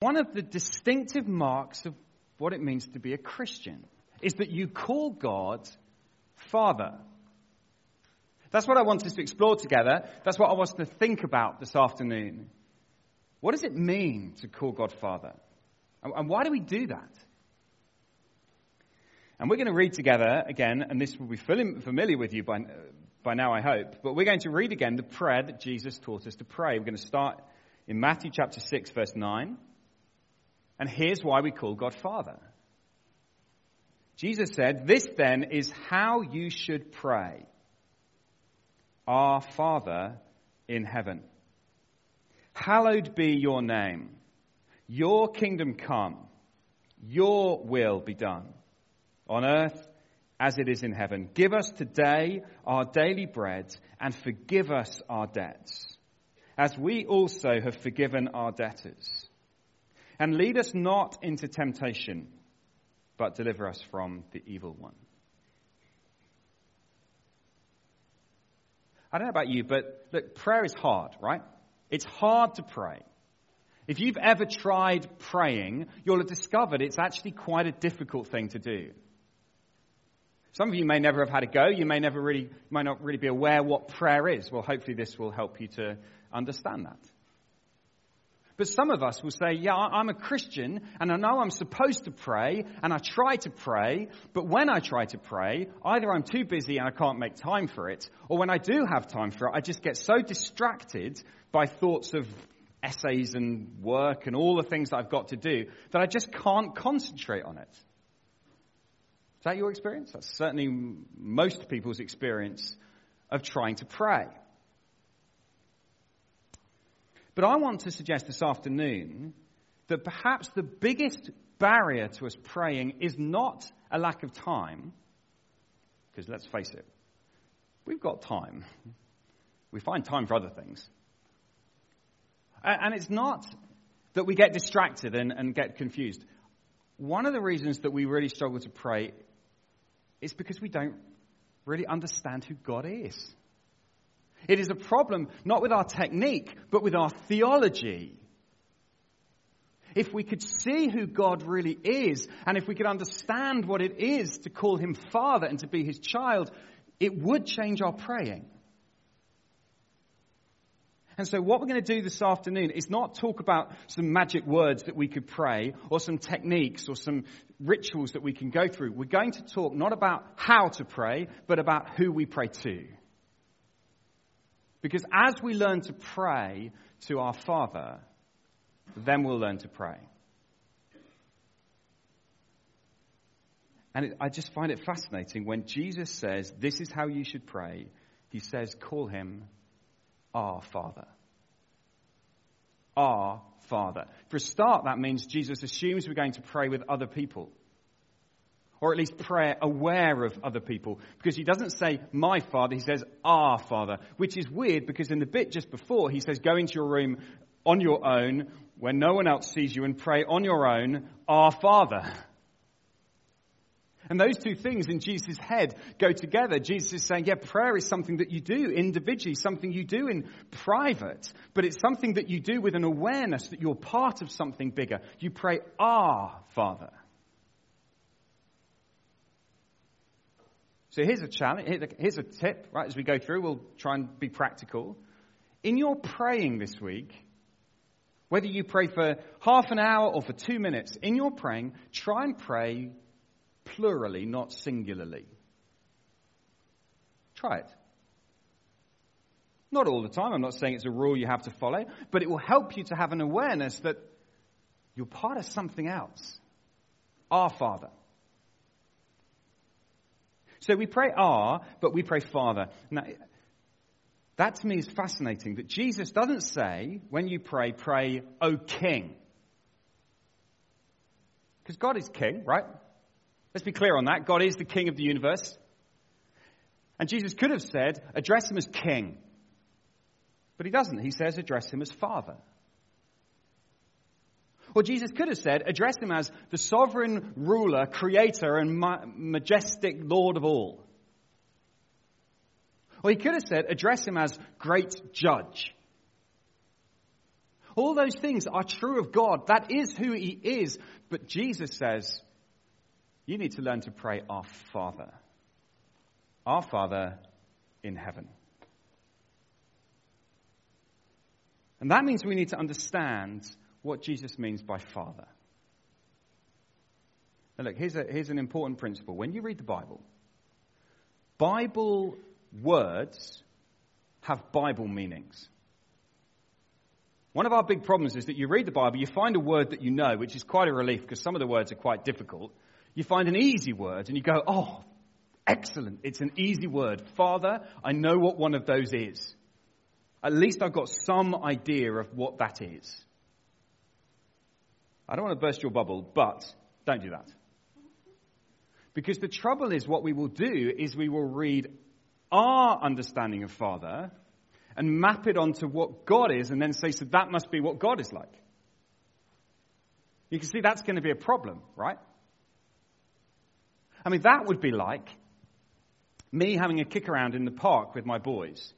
One of the distinctive marks of what it means to be a Christian is that you call God Father. That's what I want us to explore together. That's what I want us to think about this afternoon. What does it mean to call God Father? And why do we do that? And we're going to read together again, and this will be familiar with you by, by now, I hope, but we're going to read again the prayer that Jesus taught us to pray. We're going to start in Matthew chapter 6, verse 9. And here's why we call God Father. Jesus said, This then is how you should pray Our Father in heaven. Hallowed be your name. Your kingdom come. Your will be done on earth as it is in heaven. Give us today our daily bread and forgive us our debts, as we also have forgiven our debtors and lead us not into temptation, but deliver us from the evil one. I don't know about you, but look, prayer is hard, right? It's hard to pray. If you've ever tried praying, you'll have discovered it's actually quite a difficult thing to do. Some of you may never have had a go. You may never really, might not really be aware what prayer is. Well, hopefully this will help you to understand that. But some of us will say, yeah, I'm a Christian and I know I'm supposed to pray and I try to pray, but when I try to pray, either I'm too busy and I can't make time for it, or when I do have time for it, I just get so distracted by thoughts of essays and work and all the things that I've got to do that I just can't concentrate on it. Is that your experience? That's certainly most people's experience of trying to pray. But I want to suggest this afternoon that perhaps the biggest barrier to us praying is not a lack of time, because let's face it, we've got time. We find time for other things. And it's not that we get distracted and, and get confused. One of the reasons that we really struggle to pray is because we don't really understand who God is. It is a problem not with our technique, but with our theology. If we could see who God really is, and if we could understand what it is to call him Father and to be his child, it would change our praying. And so, what we're going to do this afternoon is not talk about some magic words that we could pray, or some techniques, or some rituals that we can go through. We're going to talk not about how to pray, but about who we pray to. Because as we learn to pray to our Father, then we'll learn to pray. And it, I just find it fascinating when Jesus says, This is how you should pray. He says, Call him our Father. Our Father. For a start, that means Jesus assumes we're going to pray with other people or at least prayer aware of other people. Because he doesn't say, my father, he says, our father, which is weird because in the bit just before, he says, go into your room on your own where no one else sees you and pray on your own, our father. And those two things in Jesus' head go together. Jesus is saying, yeah, prayer is something that you do individually, something you do in private, but it's something that you do with an awareness that you're part of something bigger. You pray, Our Father. So here's a challenge, here's a tip, right, as we go through, we'll try and be practical. In your praying this week, whether you pray for half an hour or for two minutes, in your praying, try and pray plurally, not singularly. Try it. Not all the time, I'm not saying it's a rule you have to follow, but it will help you to have an awareness that you're part of something else. Our Father. So we pray Our, but we pray Father. Now, that to me is fascinating that Jesus doesn't say, when you pray, pray, O King. Because God is King, right? Let's be clear on that. God is the King of the universe. And Jesus could have said, address him as King. But he doesn't. He says, address him as Father. Or Jesus could have said, address him as the sovereign ruler, creator, and ma- majestic Lord of all. Or he could have said, address him as great judge. All those things are true of God. That is who He is. But Jesus says, you need to learn to pray, Our Father. Our Father in heaven. And that means we need to understand what Jesus means by Father. Now, look, here's, a, here's an important principle. When you read the Bible, Bible words have Bible meanings. One of our big problems is that you read the Bible, you find a word that you know, which is quite a relief because some of the words are quite difficult. You find an easy word and you go, oh, excellent. It's an easy word. Father, I know what one of those is. At least I've got some idea of what that is. I don't want to burst your bubble, but don't do that. Because the trouble is, what we will do is we will read our understanding of Father and map it onto what God is and then say, so that must be what God is like. You can see that's going to be a problem, right? I mean, that would be like me having a kick around in the park with my boys,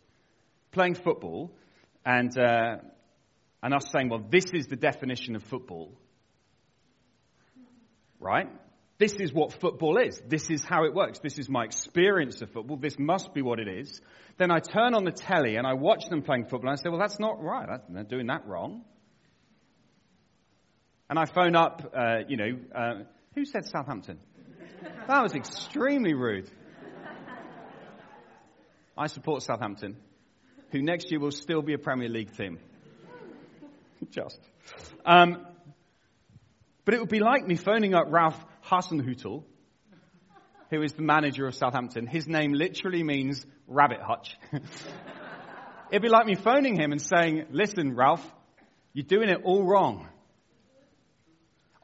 playing football, and, uh, and us saying, well, this is the definition of football. Right? This is what football is. This is how it works. This is my experience of football. This must be what it is. Then I turn on the telly and I watch them playing football and I say, well, that's not right. They're doing that wrong. And I phone up, uh, you know, uh, who said Southampton? That was extremely rude. I support Southampton, who next year will still be a Premier League team. Just. Um, but it would be like me phoning up Ralph Hasenhüttl, who is the manager of Southampton. His name literally means rabbit hutch. It'd be like me phoning him and saying, listen, Ralph, you're doing it all wrong.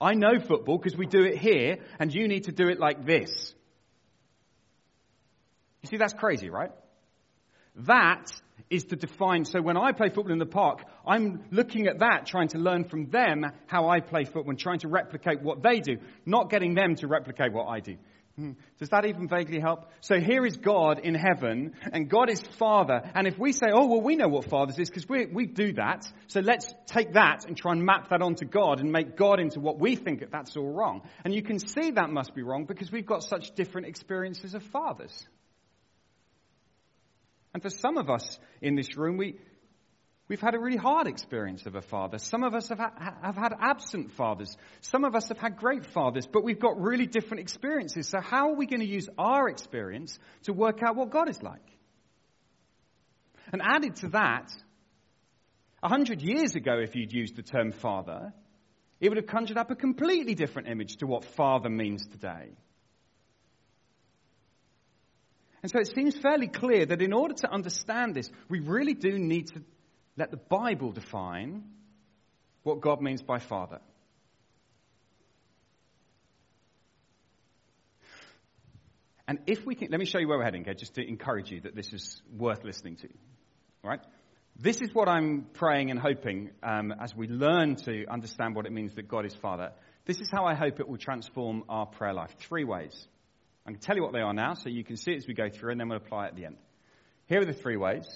I know football because we do it here, and you need to do it like this. You see, that's crazy, right? That is to define. So when I play football in the park, I'm looking at that, trying to learn from them how I play football and trying to replicate what they do, not getting them to replicate what I do. Hmm. Does that even vaguely help? So here is God in heaven, and God is Father. And if we say, oh, well, we know what fathers is because we, we do that, so let's take that and try and map that onto God and make God into what we think that that's all wrong. And you can see that must be wrong because we've got such different experiences of fathers. And for some of us in this room, we, We've had a really hard experience of a father. Some of us have, ha- have had absent fathers. Some of us have had great fathers, but we've got really different experiences. So, how are we going to use our experience to work out what God is like? And added to that, a hundred years ago, if you'd used the term father, it would have conjured up a completely different image to what father means today. And so it seems fairly clear that in order to understand this, we really do need to let the Bible define what God means by Father. And if we can, let me show you where we're heading, okay, just to encourage you that this is worth listening to. Right? This is what I'm praying and hoping um, as we learn to understand what it means that God is Father. This is how I hope it will transform our prayer life. Three ways. I'm going to tell you what they are now so you can see it as we go through, and then we'll apply it at the end. Here are the three ways.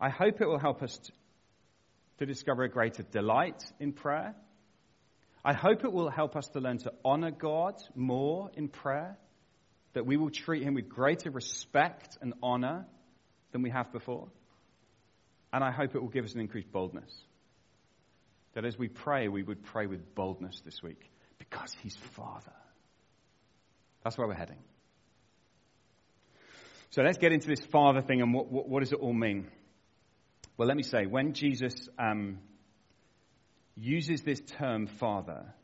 I hope it will help us to discover a greater delight in prayer. I hope it will help us to learn to honor God more in prayer, that we will treat Him with greater respect and honor than we have before. And I hope it will give us an increased boldness. That as we pray, we would pray with boldness this week because He's Father. That's where we're heading. So let's get into this Father thing and what, what, what does it all mean? Well, let me say, when Jesus um, uses this term Father,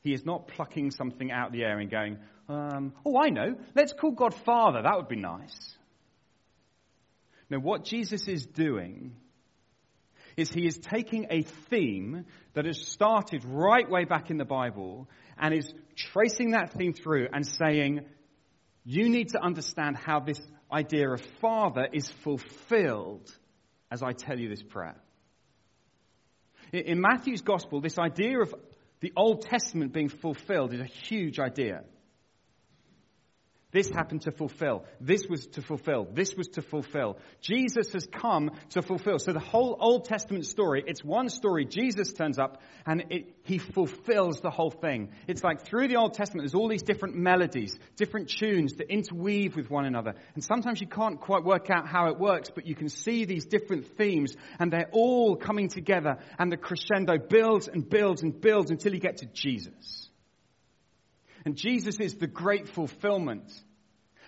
he is not plucking something out of the air and going, um, oh, I know, let's call God Father, that would be nice. No, what Jesus is doing is he is taking a theme that has started right way back in the Bible and is tracing that theme through and saying, you need to understand how this idea of Father is fulfilled as I tell you this prayer. In Matthew's gospel, this idea of the Old Testament being fulfilled is a huge idea. This happened to fulfill. This was to fulfill. This was to fulfill. Jesus has come to fulfill. So the whole Old Testament story, it's one story. Jesus turns up and it, he fulfills the whole thing. It's like through the Old Testament, there's all these different melodies, different tunes that interweave with one another. And sometimes you can't quite work out how it works, but you can see these different themes and they're all coming together and the crescendo builds and builds and builds until you get to Jesus. And Jesus is the great fulfillment.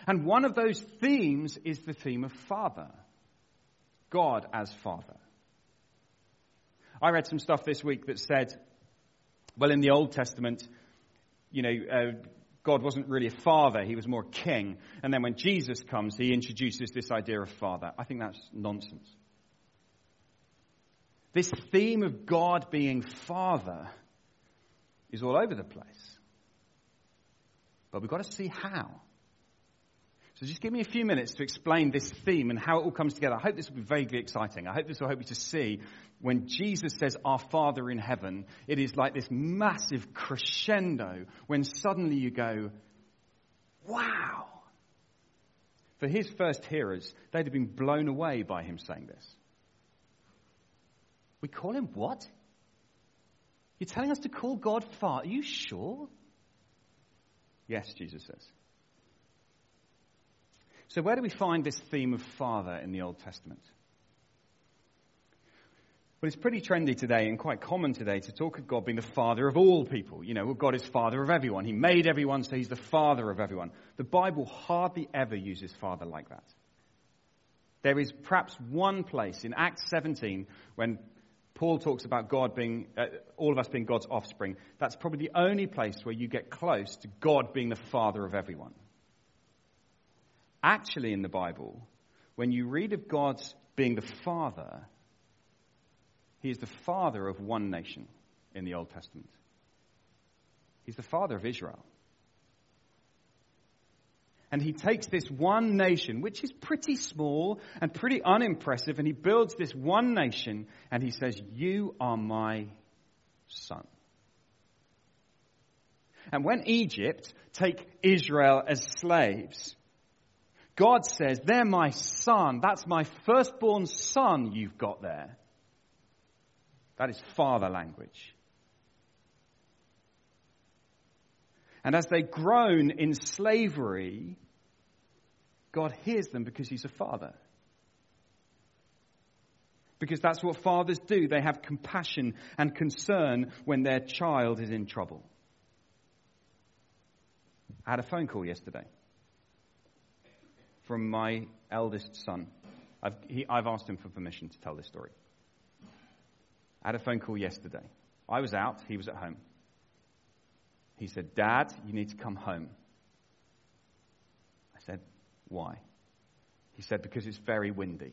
And one of those themes is the theme of Father. God as Father. I read some stuff this week that said, well, in the Old Testament, you know, uh, God wasn't really a father, he was more a king. And then when Jesus comes, he introduces this idea of father. I think that's nonsense. This theme of God being father is all over the place. But we've got to see how. So just give me a few minutes to explain this theme and how it all comes together. I hope this will be vaguely exciting. I hope this will help you to see when Jesus says, Our Father in heaven, it is like this massive crescendo when suddenly you go, Wow! For his first hearers, they'd have been blown away by him saying this. We call him what? You're telling us to call God Father? Are you sure? Yes, Jesus says. So, where do we find this theme of Father in the Old Testament? Well, it's pretty trendy today and quite common today to talk of God being the Father of all people. You know, God is Father of everyone. He made everyone, so He's the Father of everyone. The Bible hardly ever uses Father like that. There is perhaps one place in Acts 17 when Paul talks about God being, uh, all of us being God's offspring. That's probably the only place where you get close to God being the father of everyone. Actually, in the Bible, when you read of God being the father, he is the father of one nation in the Old Testament. He's the father of Israel. And he takes this one nation, which is pretty small and pretty unimpressive, and he builds this one nation and he says, You are my son. And when Egypt take Israel as slaves, God says, They're my son. That's my firstborn son you've got there. That is father language. And as they groan in slavery, God hears them because He's a father. Because that's what fathers do. They have compassion and concern when their child is in trouble. I had a phone call yesterday from my eldest son. I've, he, I've asked him for permission to tell this story. I had a phone call yesterday. I was out, he was at home. He said, Dad, you need to come home. Why? He said, Because it's very windy.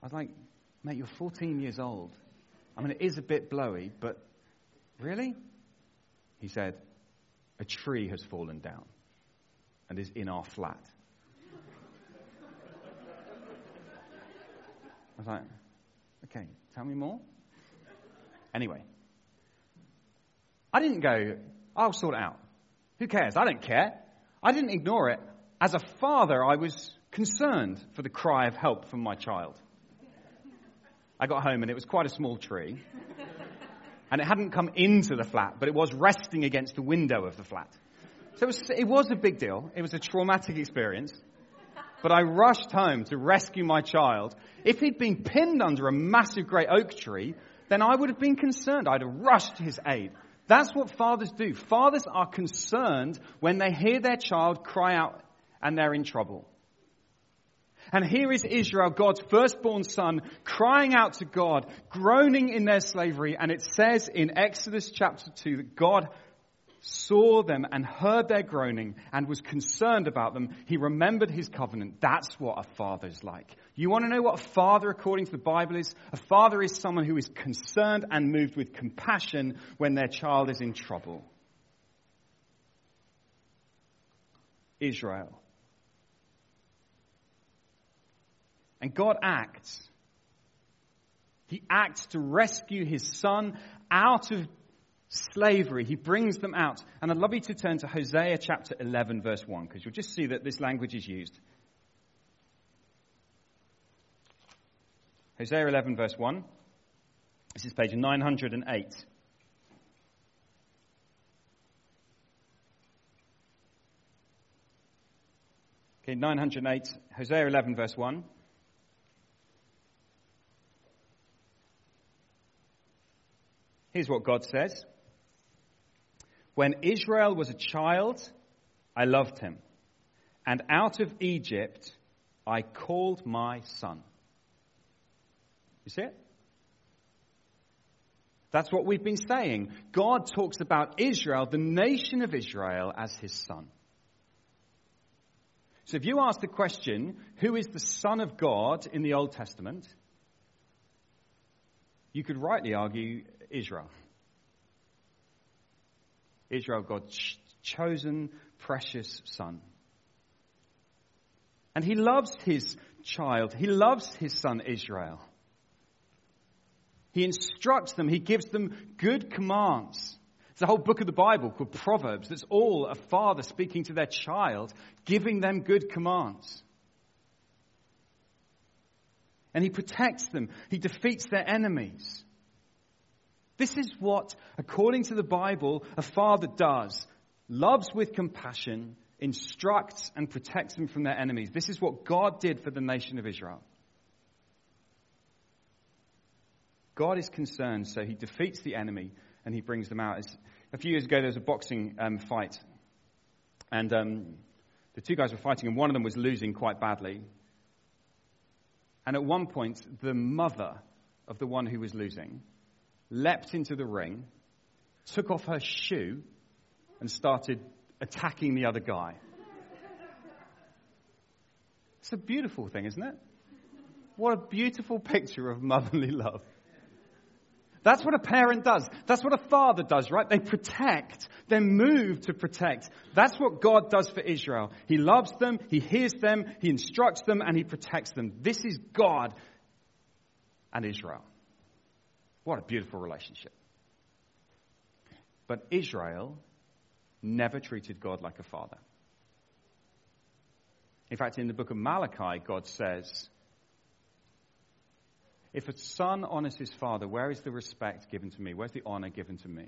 I was like, Mate, you're 14 years old. I mean, it is a bit blowy, but really? He said, A tree has fallen down and is in our flat. I was like, Okay, tell me more. Anyway, I didn't go, I'll sort it out. Who cares? I don't care. I didn't ignore it. As a father, I was concerned for the cry of help from my child. I got home and it was quite a small tree. And it hadn't come into the flat, but it was resting against the window of the flat. So it was, it was a big deal. It was a traumatic experience. But I rushed home to rescue my child. If he'd been pinned under a massive great oak tree, then I would have been concerned. I'd have rushed to his aid. That's what fathers do. Fathers are concerned when they hear their child cry out and they're in trouble. And here is Israel, God's firstborn son, crying out to God, groaning in their slavery. And it says in Exodus chapter 2 that God saw them and heard their groaning and was concerned about them, he remembered his covenant. That's what a father is like. You want to know what a father, according to the Bible, is? A father is someone who is concerned and moved with compassion when their child is in trouble. Israel. And God acts. He acts to rescue his son out of slavery. He brings them out. And I'd love you to turn to Hosea chapter 11, verse 1, because you'll just see that this language is used. Hosea 11, verse 1. This is page 908. Okay, 908, Hosea 11, verse 1. Here's what God says When Israel was a child, I loved him, and out of Egypt I called my son. You see it? That's what we've been saying. God talks about Israel, the nation of Israel, as his son. So if you ask the question, who is the Son of God in the Old Testament? You could rightly argue Israel. Israel, God's chosen, precious son. And he loves his child. He loves his son Israel. He instructs them. He gives them good commands. There's a whole book of the Bible called Proverbs that's all a father speaking to their child, giving them good commands. And he protects them. He defeats their enemies. This is what, according to the Bible, a father does. Loves with compassion, instructs and protects them from their enemies. This is what God did for the nation of Israel. God is concerned, so he defeats the enemy and he brings them out. a few years ago, there was a boxing um, fight, and um, the two guys were fighting, and one of them was losing quite badly. And at one point, the mother of the one who was losing leapt into the ring, took off her shoe, and started attacking the other guy. It's a beautiful thing, isn't it? What a beautiful picture of motherly love. That's what a parent does. That's what a father does, right? They protect. They move to protect. That's what God does for Israel. He loves them, He hears them, He instructs them, and He protects them. This is God and Israel. What a beautiful relationship. But Israel never treated God like a father. In fact, in the book of Malachi, God says, If a son honors his father, where is the respect given to me? Where's the honor given to me?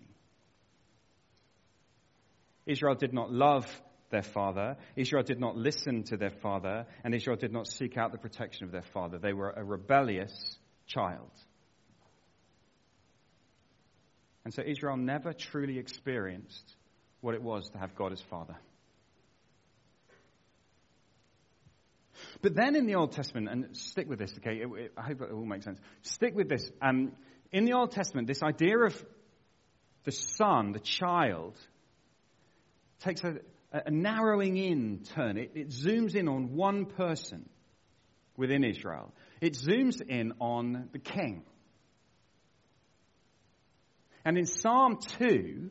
Israel did not love their father. Israel did not listen to their father. And Israel did not seek out the protection of their father. They were a rebellious child. And so Israel never truly experienced what it was to have God as Father. But then in the Old Testament, and stick with this, okay? It, it, I hope it all makes sense. Stick with this. Um, in the Old Testament, this idea of the son, the child, takes a, a narrowing in turn. It, it zooms in on one person within Israel. It zooms in on the king. And in Psalm 2,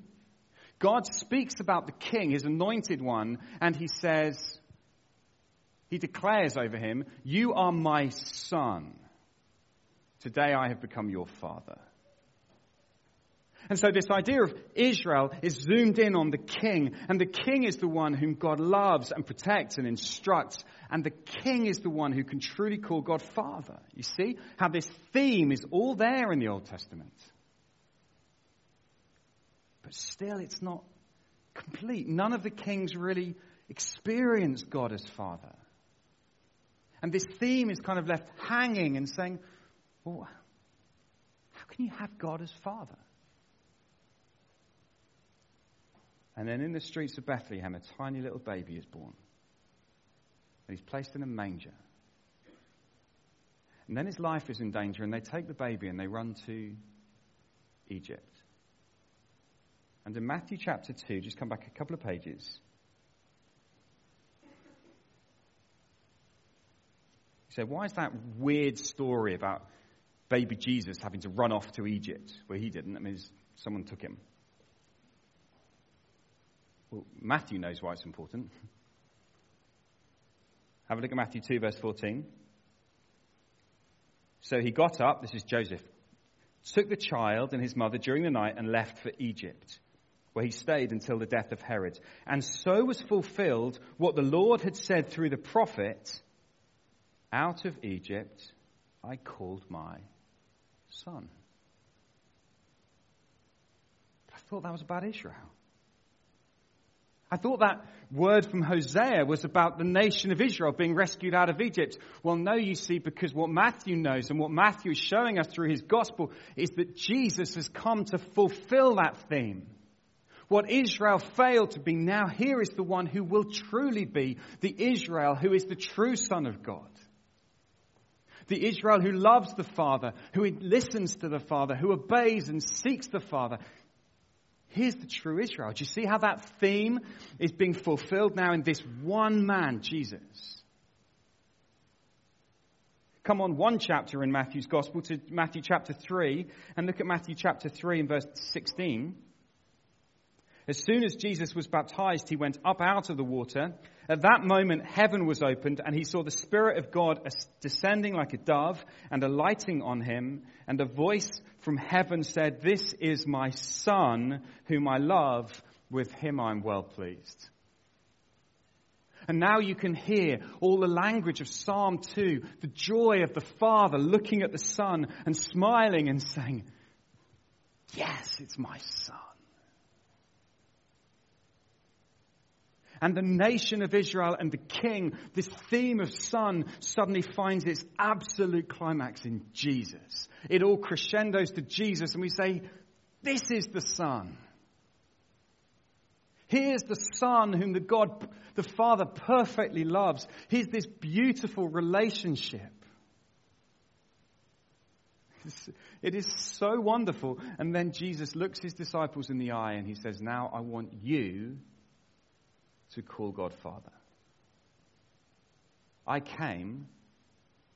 God speaks about the king, his anointed one, and he says, he declares over him, You are my son. Today I have become your father. And so this idea of Israel is zoomed in on the king, and the king is the one whom God loves and protects and instructs, and the king is the one who can truly call God father. You see how this theme is all there in the Old Testament. But still, it's not complete. None of the kings really experienced God as Father. And this theme is kind of left hanging and saying, well, how can you have God as Father? And then in the streets of Bethlehem, a tiny little baby is born. And he's placed in a manger. And then his life is in danger, and they take the baby and they run to Egypt. And in Matthew chapter 2, just come back a couple of pages. Say, why is that weird story about baby Jesus having to run off to Egypt where he didn't? I mean, someone took him. Well, Matthew knows why it's important. Have a look at Matthew 2, verse 14. So he got up, this is Joseph, took the child and his mother during the night and left for Egypt, where he stayed until the death of Herod. And so was fulfilled what the Lord had said through the prophet Out of Egypt I called my son. I thought that was about Israel. I thought that word from Hosea was about the nation of Israel being rescued out of Egypt. Well, no, you see, because what Matthew knows and what Matthew is showing us through his gospel is that Jesus has come to fulfill that theme. What Israel failed to be, now here is the one who will truly be the Israel who is the true Son of God. The Israel who loves the Father, who listens to the Father, who obeys and seeks the Father. Here's the true Israel. Do you see how that theme is being fulfilled now in this one man, Jesus? Come on, one chapter in Matthew's Gospel to Matthew chapter 3 and look at Matthew chapter 3 and verse 16. As soon as Jesus was baptized, he went up out of the water. At that moment, heaven was opened, and he saw the Spirit of God descending like a dove and alighting on him. And a voice from heaven said, This is my Son, whom I love. With him I'm well pleased. And now you can hear all the language of Psalm 2, the joy of the Father looking at the Son and smiling and saying, Yes, it's my Son. And the nation of Israel and the king, this theme of son suddenly finds its absolute climax in Jesus. It all crescendos to Jesus and we say, this is the son. Here's the son whom the God, the father perfectly loves. Here's this beautiful relationship. It is so wonderful. And then Jesus looks his disciples in the eye and he says, now I want you to call God Father. I came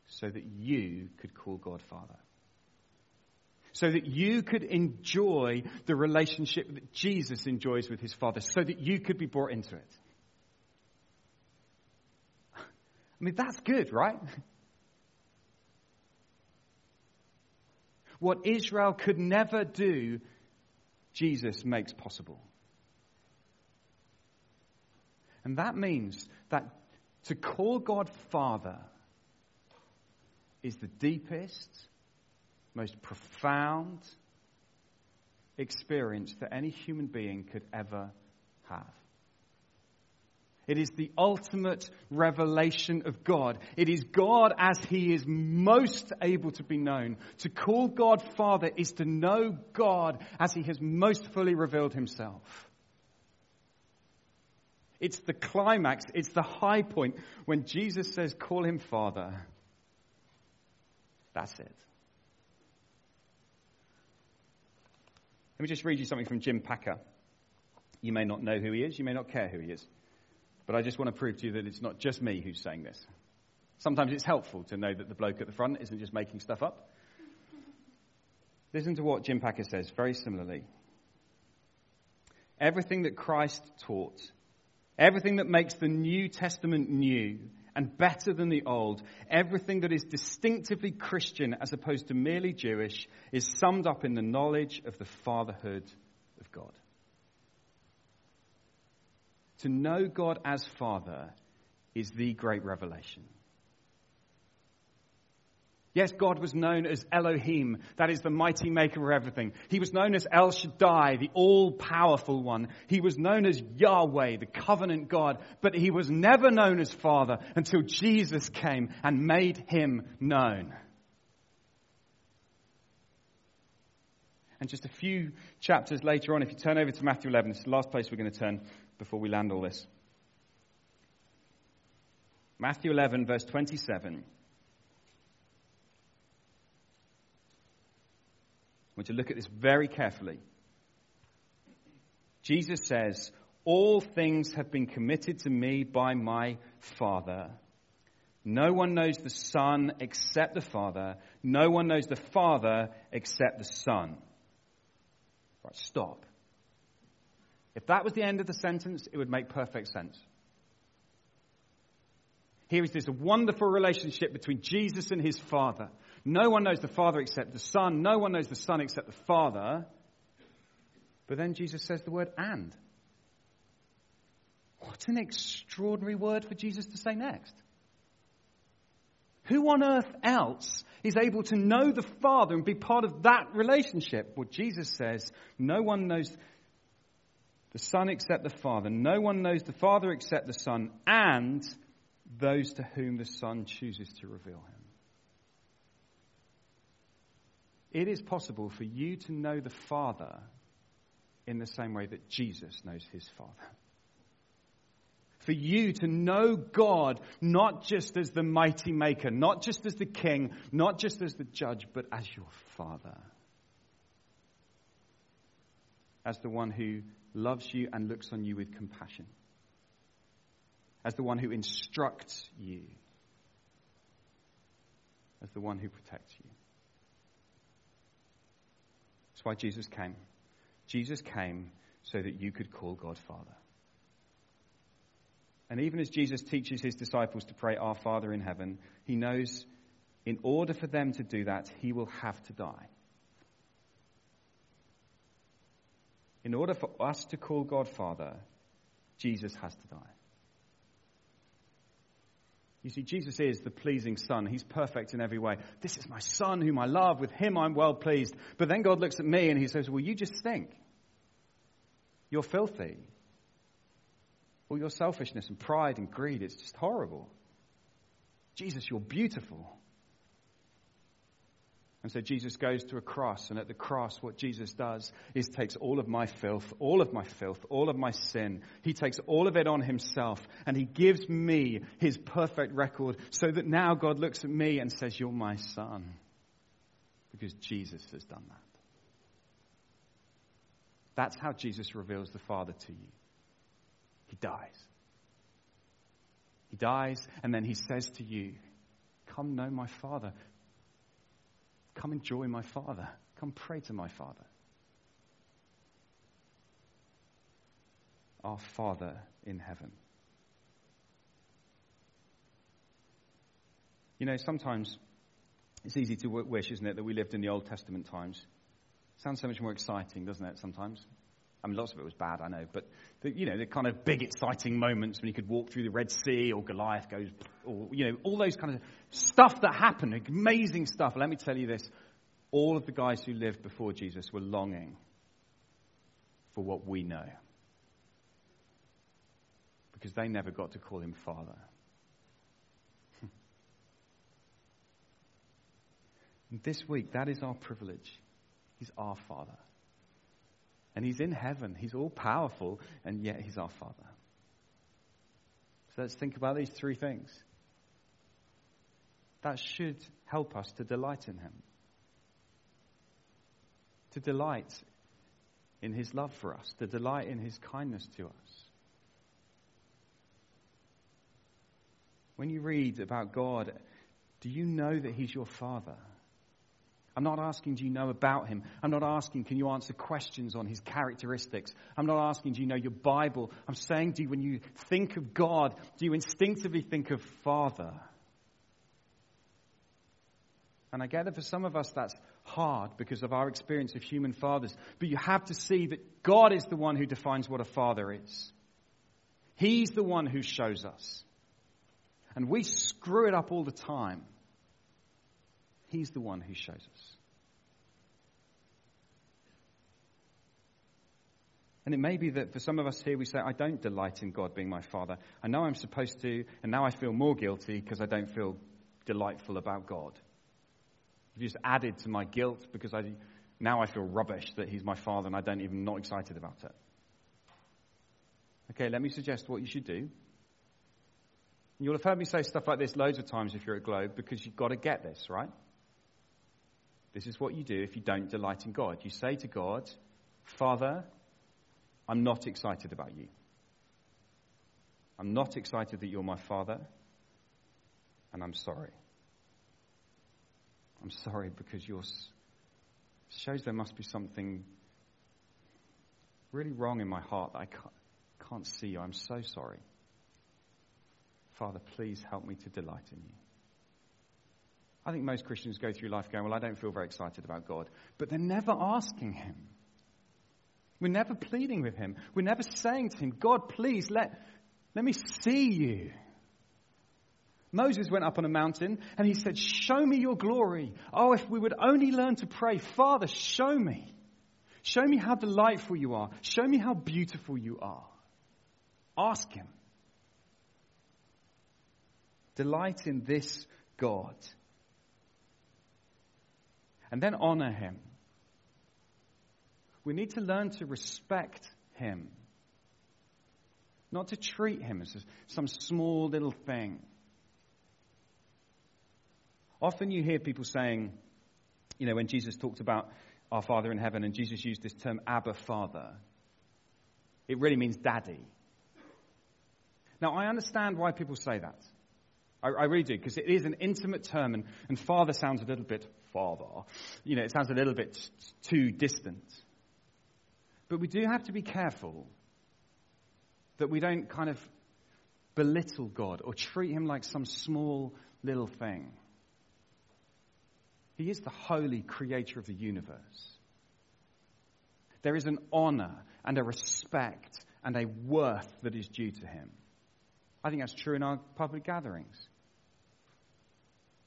so that you could call God Father. So that you could enjoy the relationship that Jesus enjoys with his Father, so that you could be brought into it. I mean, that's good, right? What Israel could never do, Jesus makes possible. And that means that to call God Father is the deepest, most profound experience that any human being could ever have. It is the ultimate revelation of God. It is God as He is most able to be known. To call God Father is to know God as He has most fully revealed Himself. It's the climax, it's the high point when Jesus says, Call him Father. That's it. Let me just read you something from Jim Packer. You may not know who he is, you may not care who he is. But I just want to prove to you that it's not just me who's saying this. Sometimes it's helpful to know that the bloke at the front isn't just making stuff up. Listen to what Jim Packer says very similarly. Everything that Christ taught Everything that makes the New Testament new and better than the Old, everything that is distinctively Christian as opposed to merely Jewish, is summed up in the knowledge of the fatherhood of God. To know God as Father is the great revelation. Yes, God was known as Elohim, that is the mighty maker of everything. He was known as El Shaddai, the all powerful one. He was known as Yahweh, the covenant God, but he was never known as Father until Jesus came and made him known. And just a few chapters later on, if you turn over to Matthew 11, it's the last place we're going to turn before we land all this. Matthew 11, verse 27. Want to look at this very carefully. Jesus says, All things have been committed to me by my Father. No one knows the Son except the Father. No one knows the Father except the Son. Right, stop. If that was the end of the sentence, it would make perfect sense. Here is this wonderful relationship between Jesus and his Father. No one knows the Father except the Son. No one knows the Son except the Father. But then Jesus says the word and. What an extraordinary word for Jesus to say next. Who on earth else is able to know the Father and be part of that relationship? Well, Jesus says, No one knows the Son except the Father. No one knows the Father except the Son, and those to whom the Son chooses to reveal him. It is possible for you to know the Father in the same way that Jesus knows his Father for you to know God not just as the mighty maker, not just as the king, not just as the judge, but as your father. As the one who loves you and looks on you with compassion. As the one who instructs you. As the one who protects you. That's why Jesus came. Jesus came so that you could call God Father. And even as Jesus teaches his disciples to pray, Our Father in heaven, he knows in order for them to do that, he will have to die. In order for us to call God Father, Jesus has to die. You see, Jesus is the pleasing Son. He's perfect in every way. This is my Son whom I love. With him I'm well pleased. But then God looks at me and he says, Well, you just think. You're filthy all your selfishness and pride and greed. It's just horrible. Jesus, you're beautiful. And so Jesus goes to a cross, and at the cross, what Jesus does is takes all of my filth, all of my filth, all of my sin. He takes all of it on himself, and he gives me his perfect record so that now God looks at me and says, You're my son. Because Jesus has done that. That's how Jesus reveals the Father to you. He dies. He dies, and then he says to you, Come know my Father. Come enjoy my Father. Come pray to my Father. Our Father in heaven. You know, sometimes it's easy to wish, isn't it, that we lived in the Old Testament times. Sounds so much more exciting, doesn't it, sometimes? I mean, lots of it was bad, I know, but the, you know, the kind of big, exciting moments when you could walk through the Red Sea, or Goliath goes, or you know, all those kind of stuff that happened, amazing stuff. Let me tell you this: all of the guys who lived before Jesus were longing for what we know, because they never got to call him Father. this week, that is our privilege. He's our Father. And He's in heaven. He's all powerful, and yet He's our Father. So let's think about these three things. That should help us to delight in Him, to delight in His love for us, to delight in His kindness to us. When you read about God, do you know that He's your Father? I'm not asking, do you know about him? I'm not asking, can you answer questions on his characteristics? I'm not asking, do you know your Bible? I'm saying, do you, when you think of God, do you instinctively think of Father? And I get that for some of us that's hard because of our experience of human fathers. But you have to see that God is the one who defines what a father is. He's the one who shows us. And we screw it up all the time. He's the one who shows us. And it may be that for some of us here, we say, I don't delight in God being my Father. I know I'm supposed to, and now I feel more guilty because I don't feel delightful about God. You've just added to my guilt because I, now I feel rubbish that He's my Father and I don't even, not excited about it. Okay, let me suggest what you should do. You'll have heard me say stuff like this loads of times if you're at Globe because you've got to get this, right? This is what you do if you don't delight in God. You say to God, Father, I'm not excited about you. I'm not excited that you're my Father, and I'm sorry. I'm sorry because yours shows there must be something really wrong in my heart that I can't, can't see. I'm so sorry. Father, please help me to delight in you. I think most Christians go through life going, Well, I don't feel very excited about God. But they're never asking Him. We're never pleading with Him. We're never saying to Him, God, please let, let me see you. Moses went up on a mountain and he said, Show me your glory. Oh, if we would only learn to pray, Father, show me. Show me how delightful you are. Show me how beautiful you are. Ask Him. Delight in this God. And then honor Him. We need to learn to respect Him, not to treat Him as some small little thing. Often you hear people saying, you know, when Jesus talked about our Father in heaven and Jesus used this term, Abba Father, it really means daddy. Now, I understand why people say that. I, I really do, because it is an intimate term, and, and father sounds a little bit father. You know, it sounds a little bit too distant. But we do have to be careful that we don't kind of belittle God or treat him like some small little thing. He is the holy creator of the universe. There is an honor and a respect and a worth that is due to him. I think that's true in our public gatherings.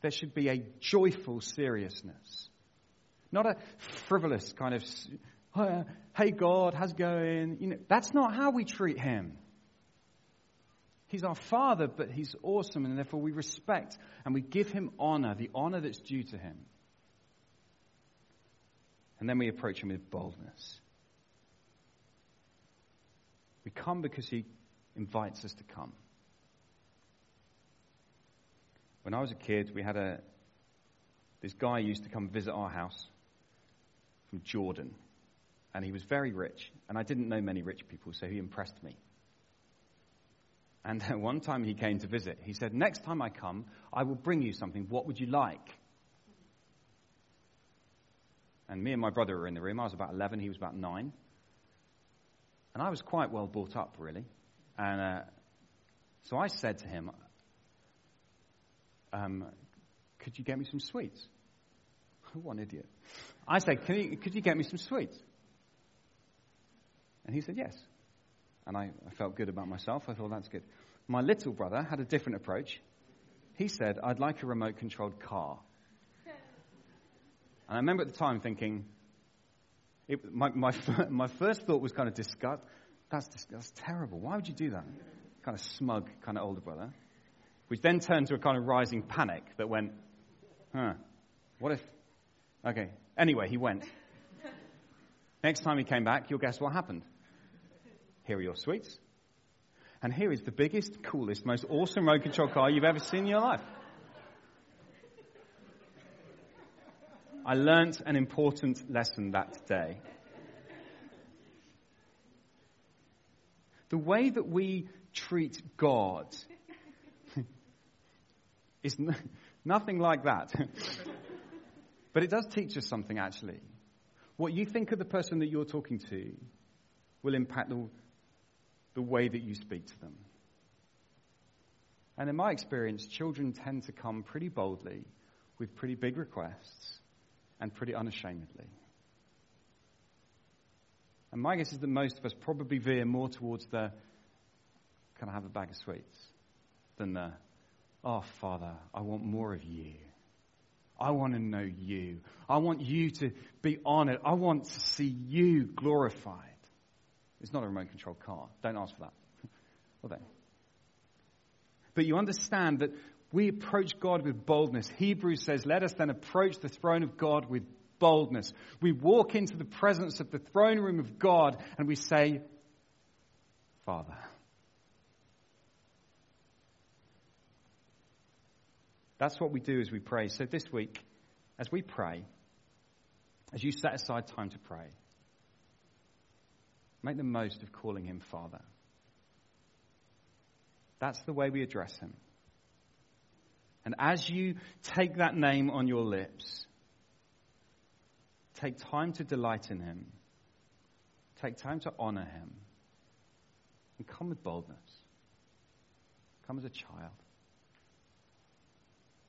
There should be a joyful seriousness, not a frivolous kind of, hey God, how's it going? You know, that's not how we treat him. He's our Father, but He's awesome, and therefore we respect and we give Him honor, the honor that's due to Him. And then we approach Him with boldness. We come because He invites us to come. When I was a kid, we had a this guy used to come visit our house from Jordan, and he was very rich, and I didn't know many rich people, so he impressed me. And one time he came to visit, he said, "Next time I come, I will bring you something. What would you like?" And me and my brother were in the room. I was about 11, he was about 9. And I was quite well brought up, really. And uh, so I said to him, um, could you get me some sweets? what an idiot. I said, you, could you get me some sweets? And he said, yes. And I, I felt good about myself. I thought, that's good. My little brother had a different approach. He said, I'd like a remote controlled car. And I remember at the time thinking, it, my, my, my first thought was kind of disgust. That's, that's terrible. Why would you do that? Kind of smug, kind of older brother which then turned to a kind of rising panic that went, huh, what if? Okay. Anyway, he went. Next time he came back, you'll guess what happened. Here are your sweets. And here is the biggest, coolest, most awesome road control car you've ever seen in your life. I learnt an important lesson that day. The way that we treat God it's nothing like that. but it does teach us something, actually. What you think of the person that you're talking to will impact the, the way that you speak to them. And in my experience, children tend to come pretty boldly with pretty big requests and pretty unashamedly. And my guess is that most of us probably veer more towards the can I have a bag of sweets than the Oh, Father, I want more of you. I want to know you. I want you to be honored. I want to see you glorified. It's not a remote control car. Don't ask for that. well, then. But you understand that we approach God with boldness. Hebrews says, Let us then approach the throne of God with boldness. We walk into the presence of the throne room of God and we say, Father. That's what we do as we pray. So this week, as we pray, as you set aside time to pray, make the most of calling him Father. That's the way we address him. And as you take that name on your lips, take time to delight in him, take time to honor him, and come with boldness. Come as a child.